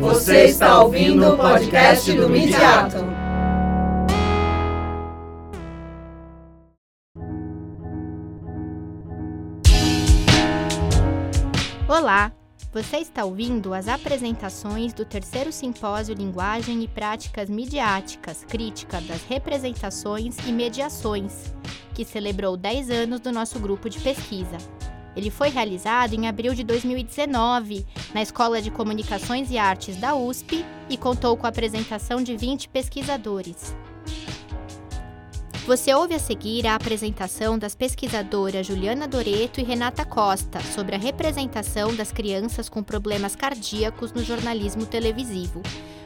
Você está ouvindo o podcast do Midiato. Olá, você está ouvindo as apresentações do terceiro simpósio Linguagem e Práticas Midiáticas, Crítica das Representações e Mediações, que celebrou 10 anos do nosso grupo de pesquisa. Ele foi realizado em abril de 2019 na Escola de Comunicações e Artes da USP e contou com a apresentação de 20 pesquisadores. Você ouve a seguir a apresentação das pesquisadoras Juliana Doreto e Renata Costa sobre a representação das crianças com problemas cardíacos no jornalismo televisivo.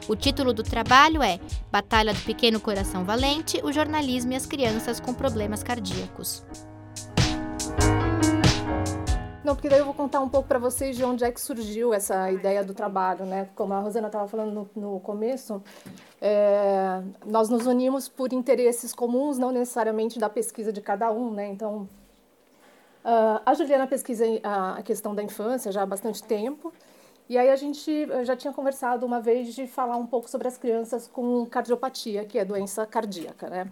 O título do trabalho é Batalha do Pequeno Coração Valente: o jornalismo e as crianças com problemas cardíacos. Não, porque daí eu vou contar um pouco para vocês de onde é que surgiu essa ideia do trabalho, né? Como a Rosana estava falando no, no começo, é, nós nos unimos por interesses comuns, não necessariamente da pesquisa de cada um, né? Então, uh, a Juliana pesquisa a questão da infância já há bastante tempo, e aí a gente já tinha conversado uma vez de falar um pouco sobre as crianças com cardiopatia, que é doença cardíaca, né?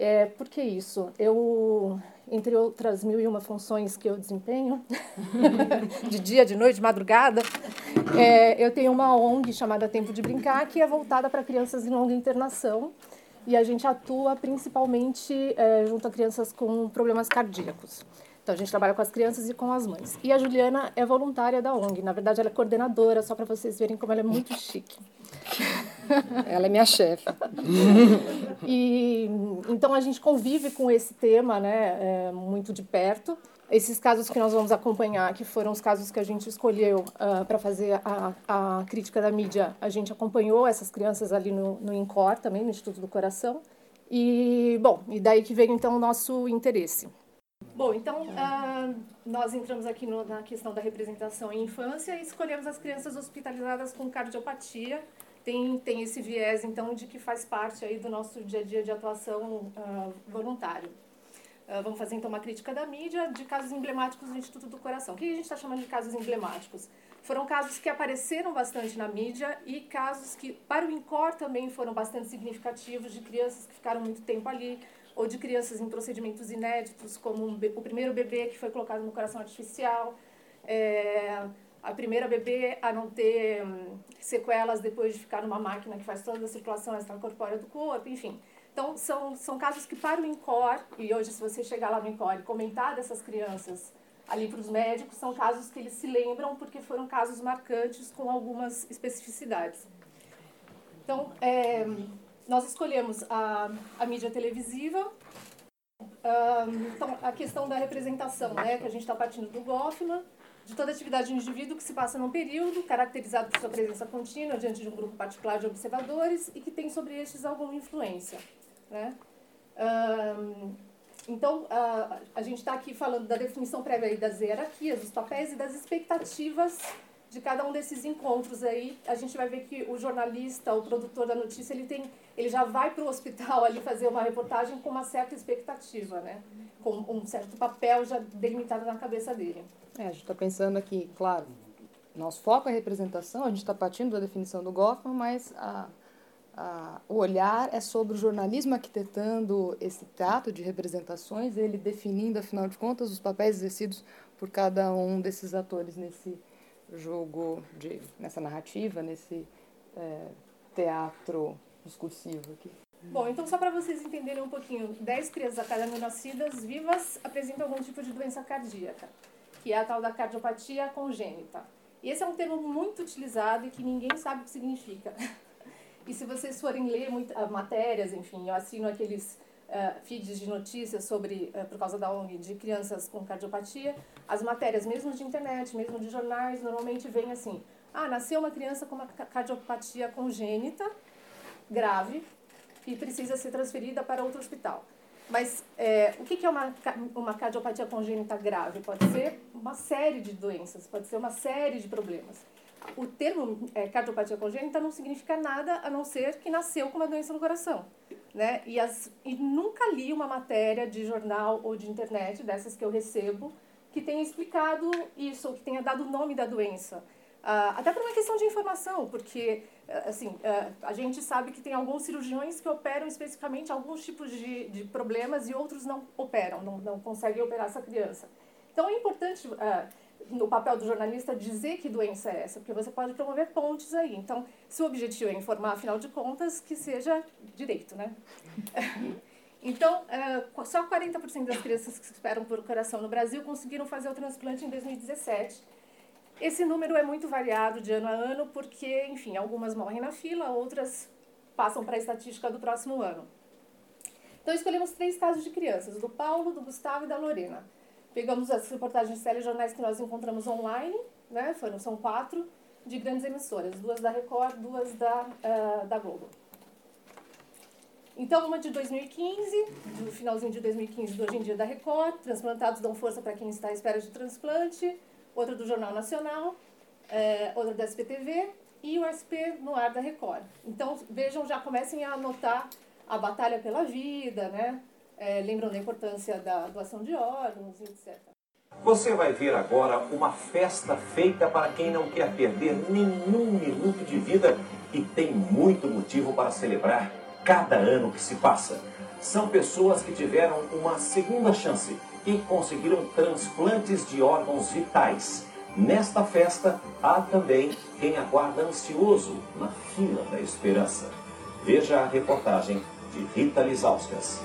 É, por que isso? Eu, entre outras mil e uma funções que eu desempenho, de dia, de noite, de madrugada, é, eu tenho uma ONG chamada Tempo de Brincar, que é voltada para crianças em longa internação, e a gente atua principalmente é, junto a crianças com problemas cardíacos. Então, a gente trabalha com as crianças e com as mães. E a Juliana é voluntária da ONG. Na verdade, ela é coordenadora, só para vocês verem como ela é muito chique. Ela é minha chefe. e então a gente convive com esse tema, né, é, muito de perto. Esses casos que nós vamos acompanhar, que foram os casos que a gente escolheu uh, para fazer a, a crítica da mídia, a gente acompanhou essas crianças ali no, no INCOR também, no Instituto do Coração. E, bom, e daí que veio então o nosso interesse. Bom, então uh, nós entramos aqui no, na questão da representação em infância e escolhemos as crianças hospitalizadas com cardiopatia, tem, tem esse viés, então, de que faz parte aí do nosso dia a dia de atuação uh, voluntário. Uh, vamos fazer, então, uma crítica da mídia de casos emblemáticos do Instituto do Coração. O que a gente está chamando de casos emblemáticos? Foram casos que apareceram bastante na mídia e casos que, para o INCOR, também foram bastante significativos, de crianças que ficaram muito tempo ali, ou de crianças em procedimentos inéditos, como um, o primeiro bebê que foi colocado no coração artificial, é, a primeira bebê a não ter hum, sequelas depois de ficar numa máquina que faz toda a circulação extracorpórea do corpo, enfim. Então, são, são casos que para o INCOR, e hoje se você chegar lá no INCOR e comentar dessas crianças ali para os médicos, são casos que eles se lembram porque foram casos marcantes com algumas especificidades. Então, é, nós escolhemos a, a mídia televisiva, então, a questão da representação, né, que a gente está partindo do Goffman, de toda atividade de indivíduo que se passa num período, caracterizado por sua presença contínua diante de um grupo particular de observadores e que tem sobre estes alguma influência. Né? Um, então, a, a gente está aqui falando da definição prévia das hierarquias, dos papéis e das expectativas de cada um desses encontros aí. A gente vai ver que o jornalista, o produtor da notícia, ele, tem, ele já vai para o hospital ali fazer uma reportagem com uma certa expectativa, né? com um certo papel já delimitado na cabeça dele. É, a gente está pensando aqui, claro, nosso foco é representação, a gente está partindo da definição do Goffman, mas a, a, o olhar é sobre o jornalismo arquitetando esse teatro de representações, ele definindo, afinal de contas, os papéis exercidos por cada um desses atores nesse jogo, de, nessa narrativa, nesse é, teatro discursivo aqui. Bom, então só para vocês entenderem um pouquinho, 10 crianças a cada mil nascidas vivas apresentam algum tipo de doença cardíaca que é a tal da cardiopatia congênita. E esse é um termo muito utilizado e que ninguém sabe o que significa. E se vocês forem ler uh, matérias, enfim, eu assino aqueles uh, feeds de notícias sobre, uh, por causa da ONG, de crianças com cardiopatia, as matérias, mesmo de internet, mesmo de jornais, normalmente vem assim, ah, nasceu uma criança com uma cardiopatia congênita, grave, e precisa ser transferida para outro hospital. Mas é, o que é uma, uma cardiopatia congênita grave? Pode ser uma série de doenças, pode ser uma série de problemas. O termo é, cardiopatia congênita não significa nada a não ser que nasceu com uma doença no coração. Né? E, as, e nunca li uma matéria de jornal ou de internet, dessas que eu recebo, que tenha explicado isso, que tenha dado o nome da doença. Uh, até por uma questão de informação, porque assim, uh, a gente sabe que tem alguns cirurgiões que operam especificamente alguns tipos de, de problemas e outros não operam, não, não conseguem operar essa criança. Então é importante uh, no papel do jornalista dizer que doença é essa, porque você pode promover pontes aí. Então, se o objetivo é informar, afinal de contas, que seja direito, né? então, só 40% das crianças que esperam por coração no Brasil conseguiram fazer o transplante em 2017 esse número é muito variado de ano a ano, porque, enfim, algumas morrem na fila, outras passam para a estatística do próximo ano. Então, escolhemos três casos de crianças, do Paulo, do Gustavo e da Lorena. Pegamos as reportagens telejornais que nós encontramos online, né? Foram, são quatro, de grandes emissoras, duas da Record, duas da, uh, da Globo. Então, uma de 2015, do finalzinho de 2015 do Hoje em Dia da Record, transplantados dão força para quem está à espera de transplante outra do Jornal Nacional, é, outra da SPTV e o SP no ar da Record. Então, vejam, já comecem a anotar a batalha pela vida, né? É, lembram da importância da doação de órgãos, etc. Você vai ver agora uma festa feita para quem não quer perder nenhum minuto de vida e tem muito motivo para celebrar cada ano que se passa. São pessoas que tiveram uma segunda chance e conseguiram transplantes de órgãos vitais. Nesta festa, há também quem aguarda ansioso na fila da esperança. Veja a reportagem de Rita Lizauskas.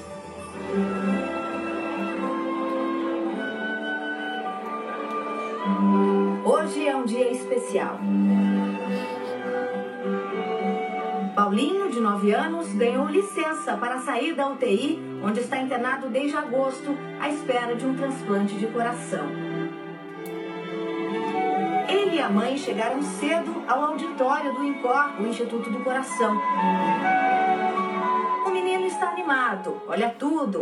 Hoje é um dia especial. Paulinho, de 9 anos, ganhou licença para sair da UTI, onde está internado desde agosto, à espera de um transplante de coração. Ele e a mãe chegaram cedo ao auditório do INCOR, o Instituto do Coração. O menino está animado, olha tudo.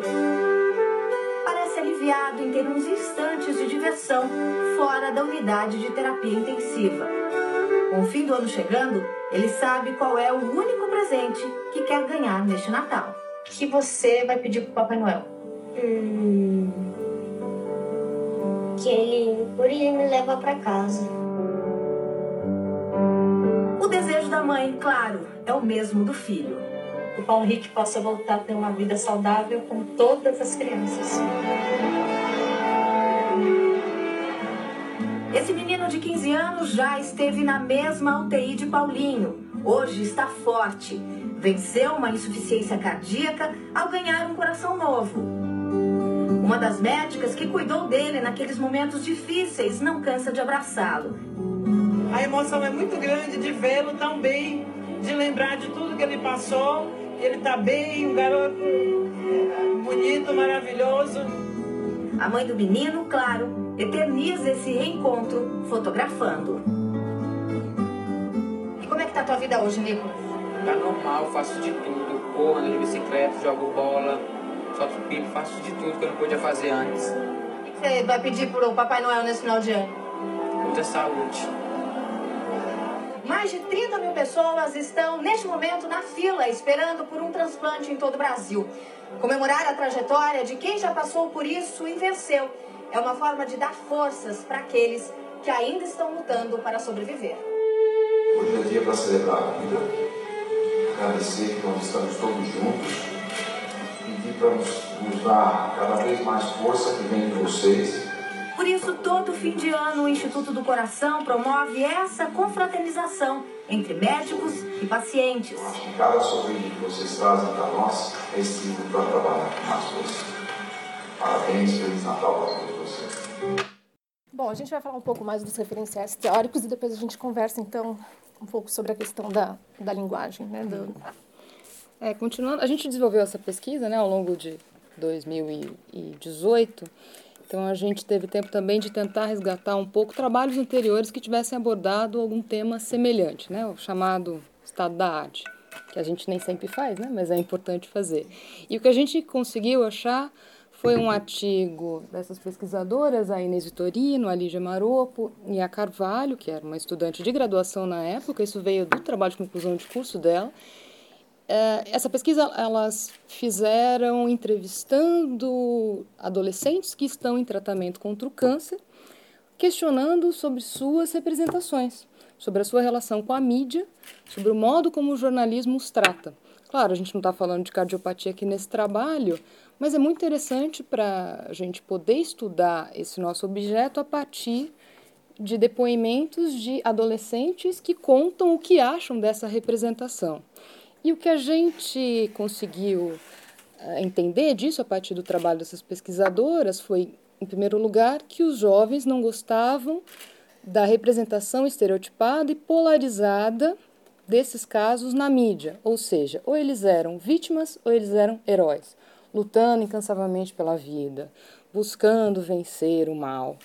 Parece aliviado em ter uns instantes de diversão fora da unidade de terapia intensiva. Com o fim do ano chegando, ele sabe qual é o único presente que quer ganhar neste Natal. O que você vai pedir pro Papai Noel? Hum, que ele, por ele me leva para casa. O desejo da mãe, claro, é o mesmo do filho. O Paulo Henrique possa voltar a ter uma vida saudável com todas as crianças. Esse menino de 15 anos já esteve na mesma UTI de Paulinho. Hoje está forte. Venceu uma insuficiência cardíaca ao ganhar um coração novo. Uma das médicas que cuidou dele naqueles momentos difíceis não cansa de abraçá-lo. A emoção é muito grande de vê-lo tão bem, de lembrar de tudo que ele passou. Ele está bem, um garoto bonito, maravilhoso. A mãe do menino, claro, eterniza esse reencontro fotografando. E como é que tá a tua vida hoje, Nico? Tá normal, faço de tudo. Corro, ando de bicicleta, jogo bola, solto pipo, faço de tudo que eu não podia fazer antes. O que você vai pedir pro Papai Noel nesse final de ano? Muita saúde. Mais de 30 mil pessoas estão, neste momento, na fila, esperando por um transplante em todo o Brasil. Comemorar a trajetória de quem já passou por isso e venceu é uma forma de dar forças para aqueles que ainda estão lutando para sobreviver. Hoje é dia para celebrar a vida, agradecer que nós estamos todos juntos, pedir para nos, nos dar cada vez mais força que vem de vocês. Por isso, todo fim de ano, o Instituto do Coração promove essa confraternização entre médicos e pacientes. Acho que cada sorriso que vocês trazem para nós é estímulo para trabalhar com mais força. Parabéns, Feliz Natal para todos vocês. Bom, a gente vai falar um pouco mais dos referenciais teóricos e depois a gente conversa, então, um pouco sobre a questão da, da linguagem, né? Do... É, continuando, a gente desenvolveu essa pesquisa, né, ao longo de 2018, então a gente teve tempo também de tentar resgatar um pouco trabalhos anteriores que tivessem abordado algum tema semelhante, né, o chamado estado da arte, que a gente nem sempre faz, né, mas é importante fazer. E o que a gente conseguiu achar foi um artigo dessas pesquisadoras, a Inês Vitorino, a Lígia Maropo e a Carvalho, que era uma estudante de graduação na época, isso veio do trabalho de conclusão de curso dela. É, essa pesquisa elas fizeram entrevistando adolescentes que estão em tratamento contra o câncer, questionando sobre suas representações. sobre a sua relação com a mídia, sobre o modo como o jornalismo os trata. Claro, a gente não está falando de cardiopatia aqui nesse trabalho, mas é muito interessante para a gente poder estudar esse nosso objeto a partir de depoimentos de adolescentes que contam o que acham dessa representação. E o que a gente conseguiu uh, entender disso a partir do trabalho dessas pesquisadoras foi, em primeiro lugar, que os jovens não gostavam da representação estereotipada e polarizada desses casos na mídia, ou seja, ou eles eram vítimas ou eles eram heróis, lutando incansavelmente pela vida, buscando vencer o mal.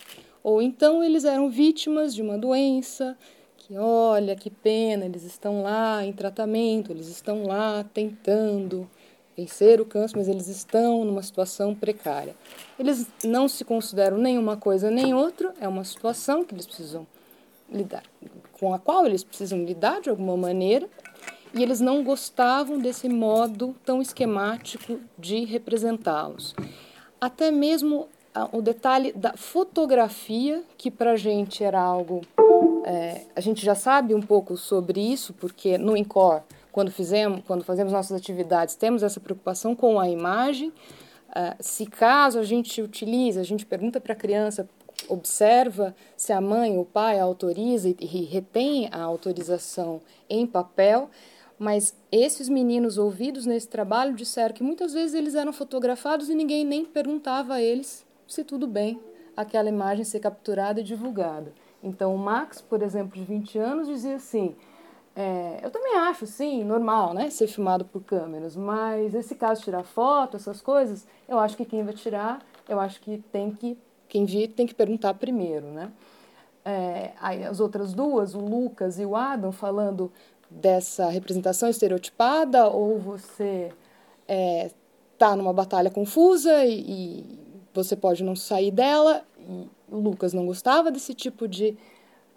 Ou então eles eram vítimas de uma doença que olha que pena, eles estão lá em tratamento, eles estão lá tentando vencer o câncer, mas eles estão numa situação precária. Eles não se consideram nenhuma coisa nem outra, é uma situação que eles precisam lidar, com a qual eles precisam lidar de alguma maneira, e eles não gostavam desse modo tão esquemático de representá-los. Até mesmo o detalhe da fotografia, que para a gente era algo. É, a gente já sabe um pouco sobre isso, porque no INCOR, quando, fizemos, quando fazemos nossas atividades, temos essa preocupação com a imagem. Uh, se caso a gente utiliza, a gente pergunta para a criança, observa se a mãe ou o pai autoriza e, e retém a autorização em papel, mas esses meninos ouvidos nesse trabalho disseram que muitas vezes eles eram fotografados e ninguém nem perguntava a eles se tudo bem aquela imagem ser capturada e divulgada. Então, o Max, por exemplo, de 20 anos, dizia assim: é, eu também acho, sim, normal, né, ser filmado por câmeras, mas esse caso tirar foto, essas coisas, eu acho que quem vai tirar, eu acho que tem que, quem vir tem que perguntar primeiro, né. É, aí as outras duas, o Lucas e o Adam, falando dessa representação estereotipada, ou você está é, tá numa batalha confusa e, e você pode não sair dela. E o Lucas não gostava desse tipo de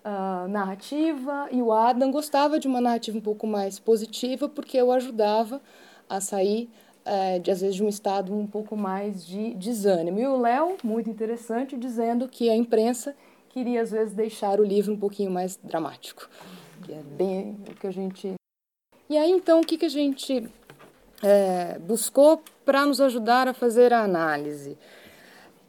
uh, narrativa e o Adam gostava de uma narrativa um pouco mais positiva porque eu ajudava a sair uh, de às vezes de um estado um pouco mais de desânimo. E o Léo, muito interessante, dizendo que a imprensa queria às vezes deixar o livro um pouquinho mais dramático, que é bem o que a gente. E aí então o que que a gente é, buscou para nos ajudar a fazer a análise?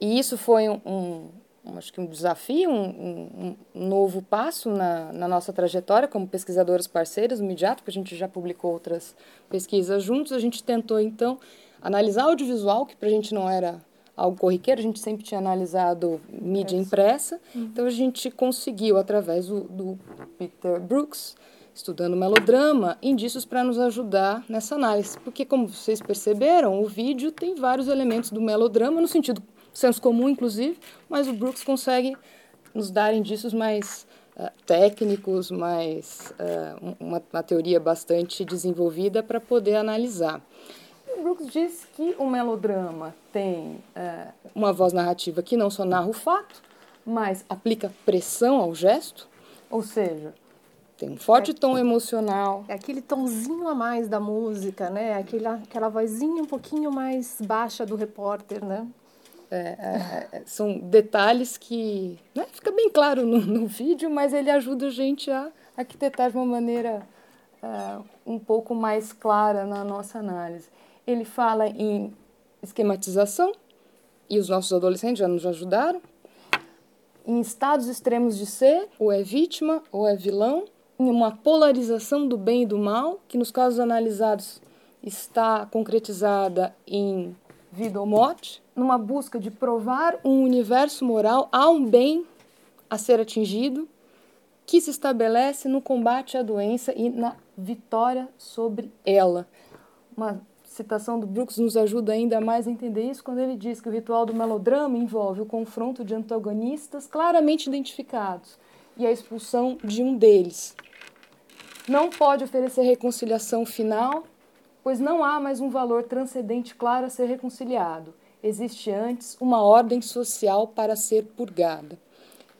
E isso foi um, um acho que um desafio, um, um novo passo na, na, nossa trajetória como pesquisadoras parceiras do Midiato, porque a gente já publicou outras pesquisas juntos. A gente tentou, então, analisar audiovisual, que para a gente não era algo corriqueiro, a gente sempre tinha analisado mídia impressa. Uhum. Então, a gente conseguiu, através do, do Peter Brooks, estudando melodrama, indícios para nos ajudar nessa análise. Porque, como vocês perceberam, o vídeo tem vários elementos do melodrama no sentido senso comum, inclusive, mas o Brooks consegue nos dar indícios mais uh, técnicos, mais uh, uma, uma, teoria bastante desenvolvida para poder analisar. O Brooks diz que o melodrama tem uh, uma voz narrativa que não só narra o fato, mas aplica pressão ao gesto, ou seja, tem um forte é, tom emocional. É aquele tomzinho a mais da música, né? Aquela, aquela vozinha um pouquinho mais baixa do repórter, né? É, é, é, são detalhes que né, fica bem claro no, no, vídeo, mas ele ajuda a gente a arquitetar de uma maneira uh, um pouco mais clara na nossa análise. Ele fala em esquematização, e os nossos adolescentes já nos ajudaram, em estados extremos de ser, ou é vítima ou é vilão, em uma polarização do bem e do mal, que nos casos analisados está concretizada em vida ou morte, numa busca de provar um universo moral, há um bem a ser atingido que se estabelece no combate à doença e na vitória sobre ela. Uma citação do Brooks nos ajuda ainda mais a entender isso quando ele diz que o ritual do melodrama envolve o confronto de antagonistas claramente identificados e a expulsão de um deles. Não pode oferecer reconciliação final pois não há mais um valor transcendente claro a ser reconciliado. Existe antes uma ordem social para ser purgada.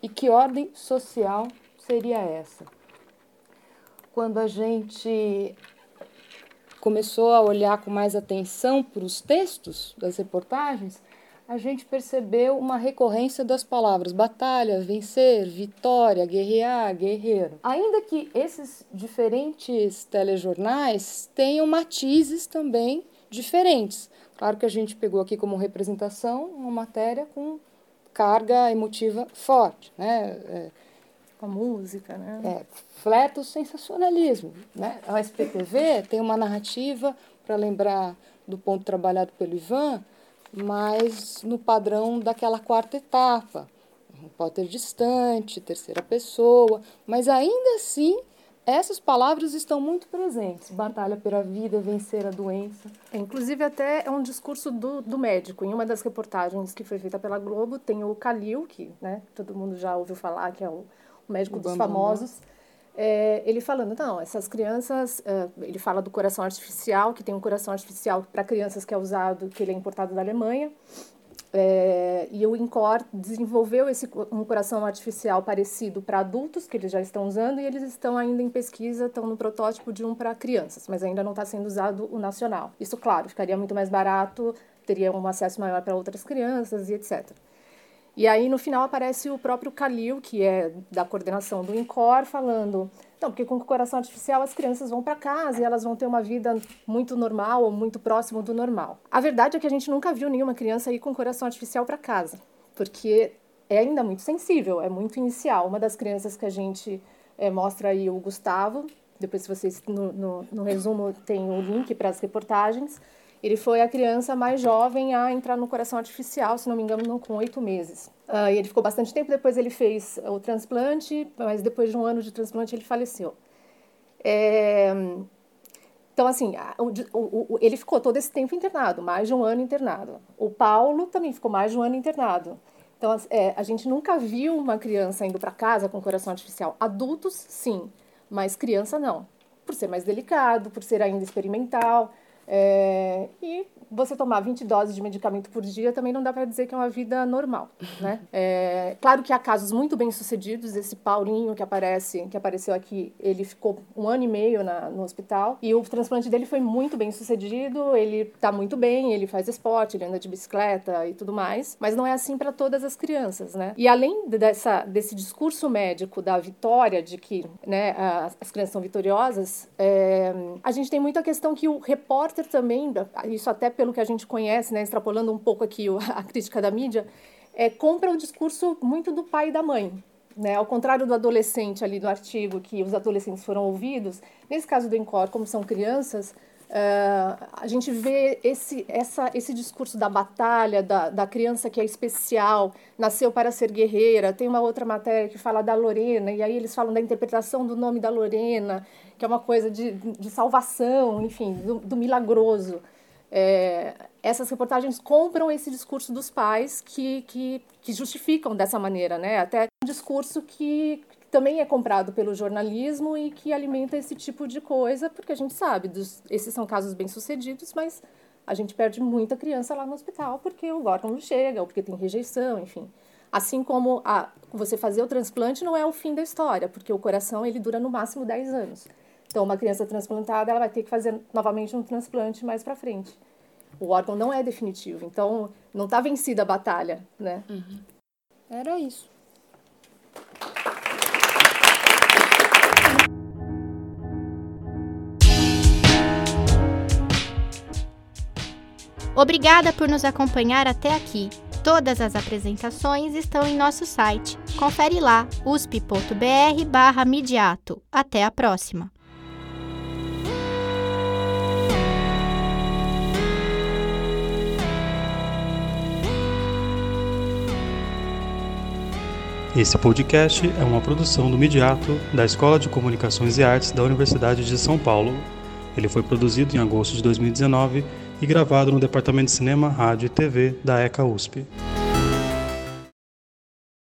E que ordem social seria essa? Quando a gente começou a olhar com mais atenção para os textos das reportagens, a gente percebeu uma recorrência das palavras batalha, vencer, vitória, guerrear, guerreiro. Ainda que esses diferentes telejornais tenham matizes também diferentes. Claro que a gente pegou aqui como representação uma matéria com carga emotiva forte, né? É, com a música, né? É, fleta o sensacionalismo, né? A SPTV tem uma narrativa para lembrar do ponto trabalhado pelo Ivan, mas no padrão daquela quarta etapa. Um Potter distante, terceira pessoa, mas ainda assim essas palavras estão muito presentes. Batalha pela vida, vencer a doença. É, inclusive, até é um discurso do, do médico. Em uma das reportagens que foi feita pela Globo, tem o Calil, que né, todo mundo já ouviu falar, que é o, o médico o dos famosos. É, ele falando, não, essas crianças, uh, ele fala do coração artificial, que tem um coração artificial para crianças que é usado, que ele é importado da Alemanha, é, e o INCOR desenvolveu esse, um coração artificial parecido para adultos, que eles já estão usando, e eles estão ainda em pesquisa, estão no protótipo de um para crianças, mas ainda não está sendo usado o nacional. Isso, claro, ficaria muito mais barato, teria um acesso maior para outras crianças e etc. E aí, no final, aparece o próprio Calil, que é da coordenação do INCOR, falando não, porque com coração artificial as crianças vão para casa e elas vão ter uma vida muito normal ou muito próximo do normal. A verdade é que a gente nunca viu nenhuma criança ir com coração artificial para casa, porque é ainda muito sensível, é muito inicial. Uma das crianças que a gente é, mostra aí, o Gustavo, depois se vocês no, no, no resumo tem o link para as reportagens, ele foi a criança mais jovem a entrar no coração artificial, se não me engano, com oito meses. Uh, e ele ficou bastante tempo, depois ele fez o transplante, mas depois de um ano de transplante ele faleceu. É... Então, assim, o, o, o, ele ficou todo esse tempo internado, mais de um ano internado. O Paulo também ficou mais de um ano internado. Então, é, a gente nunca viu uma criança indo para casa com coração artificial. Adultos, sim, mas criança não. Por ser mais delicado, por ser ainda experimental. É, e você tomar 20 doses de medicamento por dia também não dá para dizer que é uma vida normal, né? É, claro que há casos muito bem sucedidos. Esse Paulinho que aparece, que apareceu aqui, ele ficou um ano e meio na, no hospital e o transplante dele foi muito bem sucedido. Ele está muito bem, ele faz esporte, ele anda de bicicleta e tudo mais. Mas não é assim para todas as crianças, né? E além dessa, desse discurso médico da vitória, de que né, as crianças são vitoriosas, é, a gente tem muita questão que o repórter também, isso até pelo que a gente conhece, né, extrapolando um pouco aqui a crítica da mídia, é, compra o discurso muito do pai e da mãe. Né? Ao contrário do adolescente ali do artigo, que os adolescentes foram ouvidos, nesse caso do Encore, como são crianças, uh, a gente vê esse, essa, esse discurso da batalha, da, da criança que é especial, nasceu para ser guerreira. Tem uma outra matéria que fala da Lorena, e aí eles falam da interpretação do nome da Lorena, que é uma coisa de, de salvação, enfim, do, do milagroso. É, essas reportagens compram esse discurso dos pais que, que, que justificam dessa maneira, né? Até um discurso que também é comprado pelo jornalismo e que alimenta esse tipo de coisa, porque a gente sabe, dos, esses são casos bem-sucedidos, mas a gente perde muita criança lá no hospital porque o órgão não chega, ou porque tem rejeição, enfim. Assim como a, você fazer o transplante não é o fim da história, porque o coração ele dura no máximo 10 anos. Então, uma criança transplantada, ela vai ter que fazer novamente um transplante mais para frente. O órgão não é definitivo, então não está vencida a batalha, né? Uhum. Era isso. Obrigada por nos acompanhar até aqui. Todas as apresentações estão em nosso site. Confere lá usp.br/midiato. Até a próxima. Esse podcast é uma produção do Midiato, da Escola de Comunicações e Artes da Universidade de São Paulo. Ele foi produzido em agosto de 2019 e gravado no Departamento de Cinema, Rádio e TV da ECA USP.